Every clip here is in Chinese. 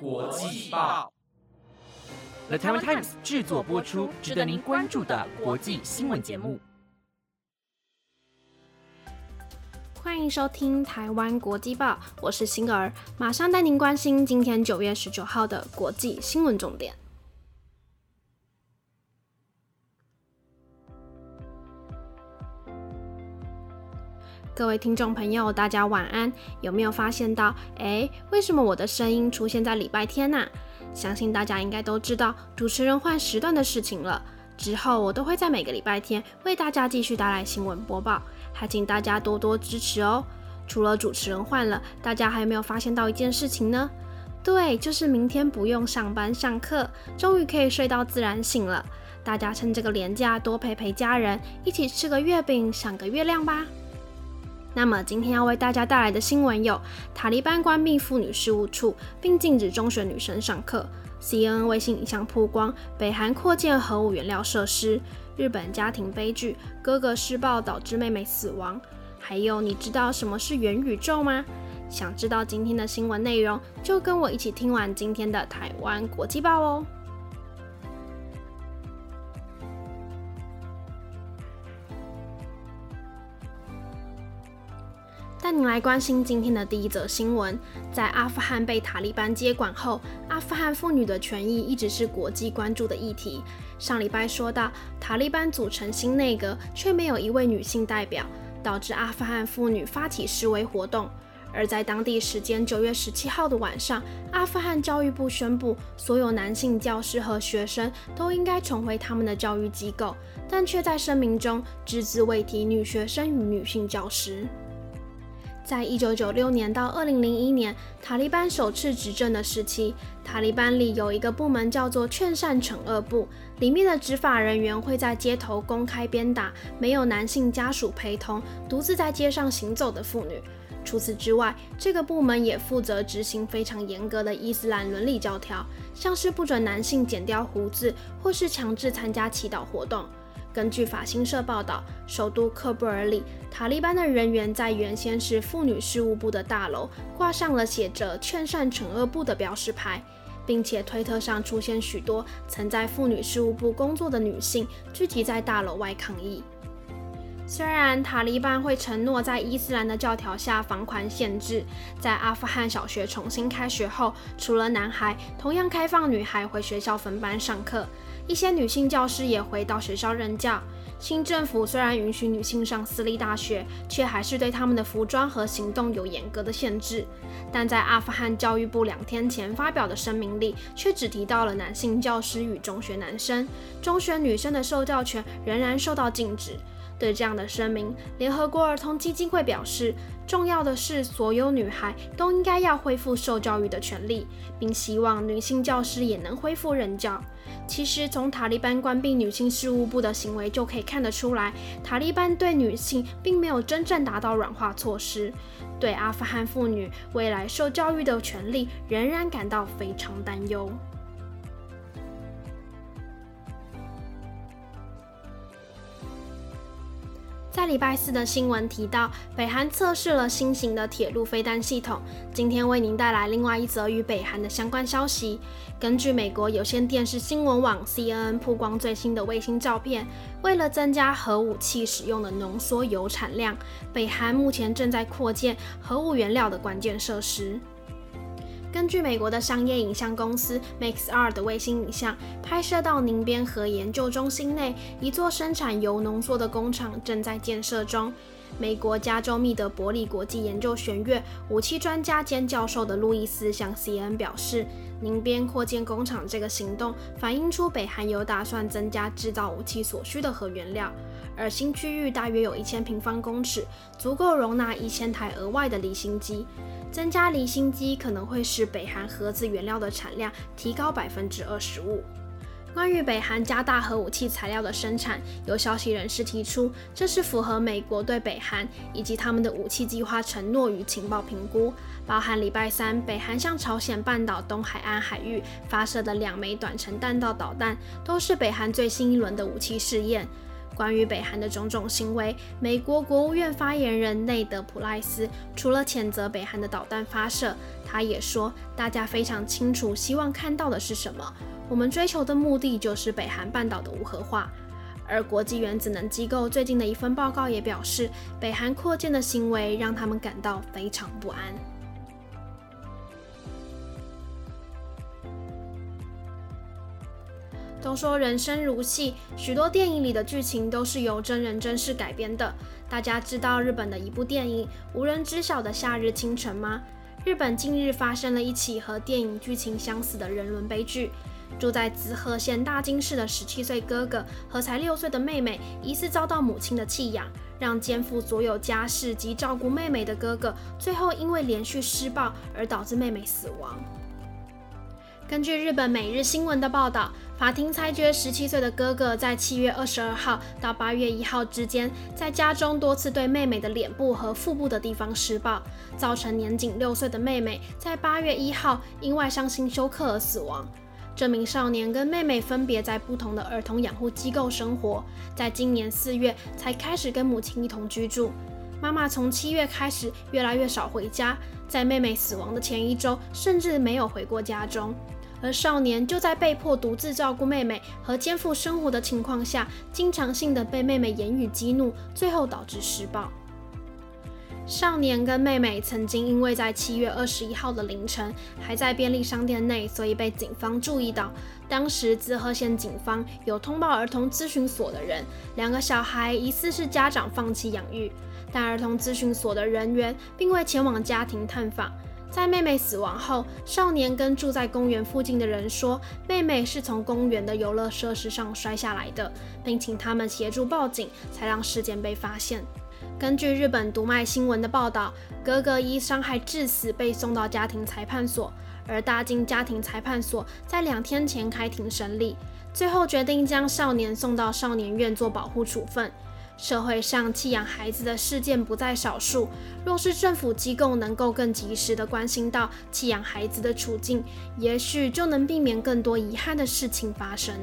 国际报，The Taiwan Times 制作播出，值得您关注的国际新闻节目。欢迎收听台湾国际报，我是星儿，马上带您关心今天九月十九号的国际新闻重点。各位听众朋友，大家晚安。有没有发现到，哎，为什么我的声音出现在礼拜天呢？相信大家应该都知道主持人换时段的事情了。之后我都会在每个礼拜天为大家继续带来新闻播报，还请大家多多支持哦。除了主持人换了，大家还有没有发现到一件事情呢？对，就是明天不用上班上课，终于可以睡到自然醒了。大家趁这个年假多陪陪家人，一起吃个月饼，赏个月亮吧。那么今天要为大家带来的新闻有：塔利班关闭妇女事务处，并禁止中学女生上课；CNN 卫星影像曝光北韩扩建核武原料设施；日本家庭悲剧，哥哥施暴导致妹妹死亡；还有，你知道什么是元宇宙吗？想知道今天的新闻内容，就跟我一起听完今天的台湾国际报哦。您来关心今天的第一则新闻。在阿富汗被塔利班接管后，阿富汗妇女的权益一直是国际关注的议题。上礼拜说到，塔利班组成新内阁，却没有一位女性代表，导致阿富汗妇女发起示威活动。而在当地时间九月十七号的晚上，阿富汗教育部宣布，所有男性教师和学生都应该重回他们的教育机构，但却在声明中只字未提女学生与女性教师。在一九九六年到二零零一年，塔利班首次执政的时期，塔利班里有一个部门叫做劝善惩恶部，里面的执法人员会在街头公开鞭打没有男性家属陪同、独自在街上行走的妇女。除此之外，这个部门也负责执行非常严格的伊斯兰伦理教条，像是不准男性剪掉胡子，或是强制参加祈祷活动。根据法新社报道，首都喀布尔里，塔利班的人员在原先是妇女事务部的大楼挂上了写着“劝善惩恶部”的标识牌，并且推特上出现许多曾在妇女事务部工作的女性聚集在大楼外抗议。虽然塔利班会承诺在伊斯兰的教条下放宽限制，在阿富汗小学重新开学后，除了男孩，同样开放女孩回学校分班上课。一些女性教师也回到学校任教。新政府虽然允许女性上私立大学，却还是对她们的服装和行动有严格的限制。但在阿富汗教育部两天前发表的声明里，却只提到了男性教师与中学男生，中学女生的受教权仍然受到禁止。对这样的声明，联合国儿童基金会表示，重要的是所有女孩都应该要恢复受教育的权利，并希望女性教师也能恢复任教。其实，从塔利班关闭女性事务部的行为就可以看得出来，塔利班对女性并没有真正达到软化措施，对阿富汗妇女未来受教育的权利仍然感到非常担忧。在礼拜四的新闻提到，北韩测试了新型的铁路飞弹系统。今天为您带来另外一则与北韩的相关消息。根据美国有线电视新闻网 CNN 曝光最新的卫星照片，为了增加核武器使用的浓缩铀产量，北韩目前正在扩建核武原料的关键设施。根据美国的商业影像公司 Maxar 的卫星影像拍摄到，宁边核研究中心内一座生产铀浓缩的工厂正在建设中。美国加州密德伯利国际研究学院武器专家兼教授的路易斯向 CNN 表示，宁边扩建工厂这个行动反映出北韩有打算增加制造武器所需的核原料，而新区域大约有一千平方公尺，足够容纳一千台额外的离心机。增加离心机可能会使北韩核子原料的产量提高百分之二十五。关于北韩加大核武器材料的生产，有消息人士提出，这是符合美国对北韩以及他们的武器计划承诺与情报评估，包含礼拜三北韩向朝鲜半岛东海岸海域发射的两枚短程弹道导弹，都是北韩最新一轮的武器试验。关于北韩的种种行为，美国国务院发言人内德·普赖斯除了谴责北韩的导弹发射，他也说，大家非常清楚，希望看到的是什么。我们追求的目的就是北韩半岛的无核化。而国际原子能机构最近的一份报告也表示，北韩扩建的行为让他们感到非常不安。都说人生如戏，许多电影里的剧情都是由真人真事改编的。大家知道日本的一部电影《无人知晓的夏日清晨》吗？日本近日发生了一起和电影剧情相似的人伦悲剧。住在滋贺县大津市的十七岁哥哥和才六岁的妹妹，疑似遭到母亲的弃养，让肩负所有家事及照顾妹妹的哥哥，最后因为连续施暴而导致妹妹死亡。根据日本每日新闻的报道，法庭裁决十七岁的哥哥在七月二十二号到八月一号之间，在家中多次对妹妹的脸部和腹部的地方施暴，造成年仅六岁的妹妹在八月一号因外伤性休克而死亡。这名少年跟妹妹分别在不同的儿童养护机构生活，在今年四月才开始跟母亲一同居住。妈妈从七月开始越来越少回家，在妹妹死亡的前一周甚至没有回过家中。而少年就在被迫独自照顾妹妹和肩负生活的情况下，经常性的被妹妹言语激怒，最后导致施暴。少年跟妹妹曾经因为在七月二十一号的凌晨还在便利商店内，所以被警方注意到。当时滋贺县警方有通报儿童咨询所的人，两个小孩疑似是家长放弃养育，但儿童咨询所的人员并未前往家庭探访。在妹妹死亡后，少年跟住在公园附近的人说，妹妹是从公园的游乐设施上摔下来的，并请他们协助报警，才让事件被发现。根据日本读卖新闻的报道，哥哥因伤害致死被送到家庭裁判所，而大金家庭裁判所在两天前开庭审理，最后决定将少年送到少年院做保护处分。社会上弃养孩子的事件不在少数，若是政府机构能够更及时的关心到弃养孩子的处境，也许就能避免更多遗憾的事情发生。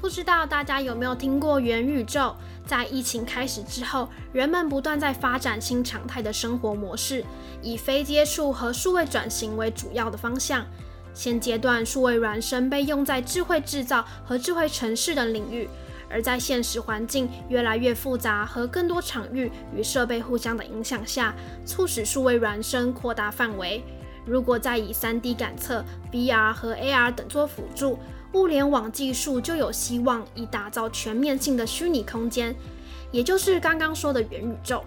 不知道大家有没有听过元宇宙？在疫情开始之后，人们不断在发展新常态的生活模式，以非接触和数位转型为主要的方向。现阶段，数位孪生被用在智慧制造和智慧城市等领域，而在现实环境越来越复杂和更多场域与设备互相的影响下，促使数位孪生扩大范围。如果再以 3D 感测、VR 和 AR 等做辅助，物联网技术就有希望以打造全面性的虚拟空间，也就是刚刚说的元宇宙。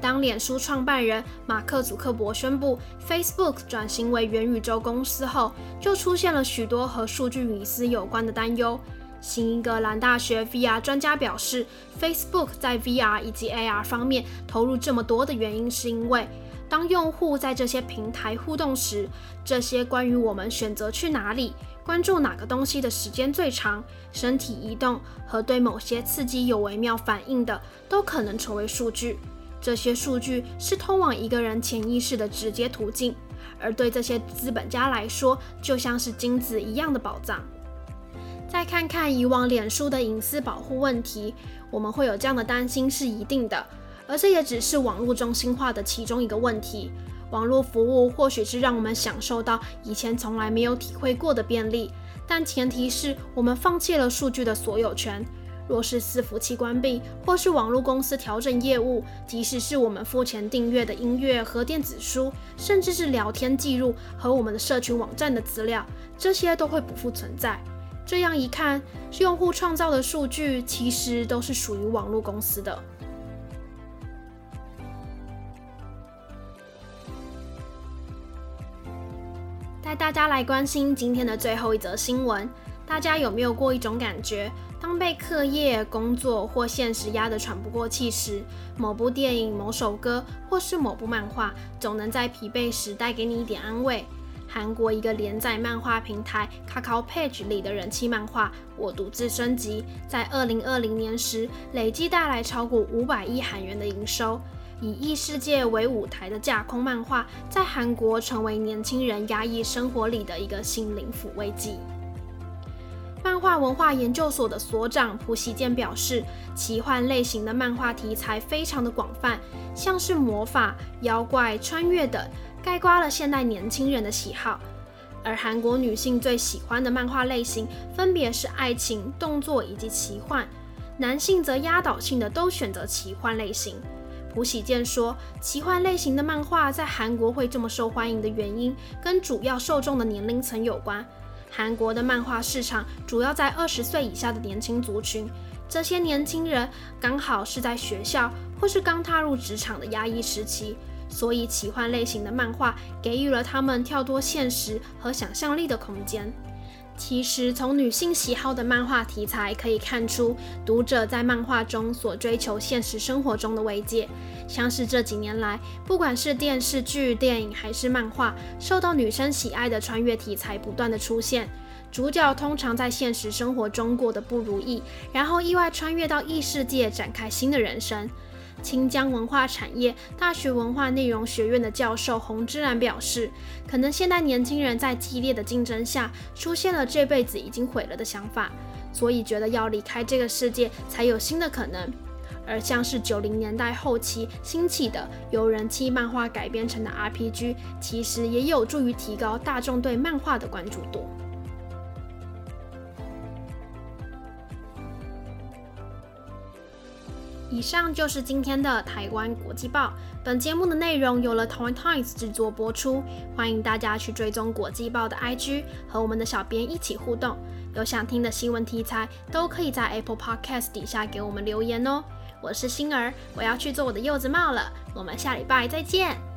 当脸书创办人马克·祖克伯宣布 Facebook 转型为元宇宙公司后，就出现了许多和数据隐私有关的担忧。新英格兰大学 VR 专家表示，Facebook 在 VR 以及 AR 方面投入这么多的原因，是因为当用户在这些平台互动时，这些关于我们选择去哪里。关注哪个东西的时间最长，身体移动和对某些刺激有微妙反应的，都可能成为数据。这些数据是通往一个人潜意识的直接途径，而对这些资本家来说，就像是金子一样的宝藏。再看看以往脸书的隐私保护问题，我们会有这样的担心是一定的，而这也只是网络中心化的其中一个问题。网络服务或许是让我们享受到以前从来没有体会过的便利，但前提是我们放弃了数据的所有权。若是伺服器关闭，或是网络公司调整业务，即使是我们付钱订阅的音乐和电子书，甚至是聊天记录和我们的社群网站的资料，这些都会不复存在。这样一看，用户创造的数据其实都是属于网络公司的。带大家来关心今天的最后一则新闻。大家有没有过一种感觉，当被课业、工作或现实压得喘不过气时，某部电影、某首歌或是某部漫画，总能在疲惫时带给你一点安慰？韩国一个连载漫画平台 Kakao Page 里的人气漫画《我独自升级》，在二零二零年时累计带来超过五百亿韩元的营收。以异世界为舞台的架空漫画，在韩国成为年轻人压抑生活里的一个心灵抚慰剂。漫画文化研究所的所长朴喜健表示，奇幻类型的漫画题材非常的广泛，像是魔法、妖怪、穿越等，概括了现代年轻人的喜好。而韩国女性最喜欢的漫画类型分别是爱情、动作以及奇幻，男性则压倒性的都选择奇幻类型。朴喜健说，奇幻类型的漫画在韩国会这么受欢迎的原因，跟主要受众的年龄层有关。韩国的漫画市场主要在二十岁以下的年轻族群，这些年轻人刚好是在学校或是刚踏入职场的压抑时期，所以奇幻类型的漫画给予了他们跳脱现实和想象力的空间。其实，从女性喜好的漫画题材可以看出，读者在漫画中所追求现实生活中的慰藉。像是这几年来，不管是电视剧、电影还是漫画，受到女生喜爱的穿越题材不断的出现。主角通常在现实生活中过得不如意，然后意外穿越到异世界，展开新的人生。清江文化产业大学文化内容学院的教授洪之然表示，可能现代年轻人在激烈的竞争下，出现了这辈子已经毁了的想法，所以觉得要离开这个世界才有新的可能。而像是九零年代后期兴起的由人气漫画改编成的 RPG，其实也有助于提高大众对漫画的关注度。以上就是今天的台湾国际报。本节目的内容有了 Toy Times 制作播出，欢迎大家去追踪国际报的 IG，和我们的小编一起互动。有想听的新闻题材，都可以在 Apple Podcast 底下给我们留言哦。我是星儿，我要去做我的柚子帽了。我们下礼拜再见。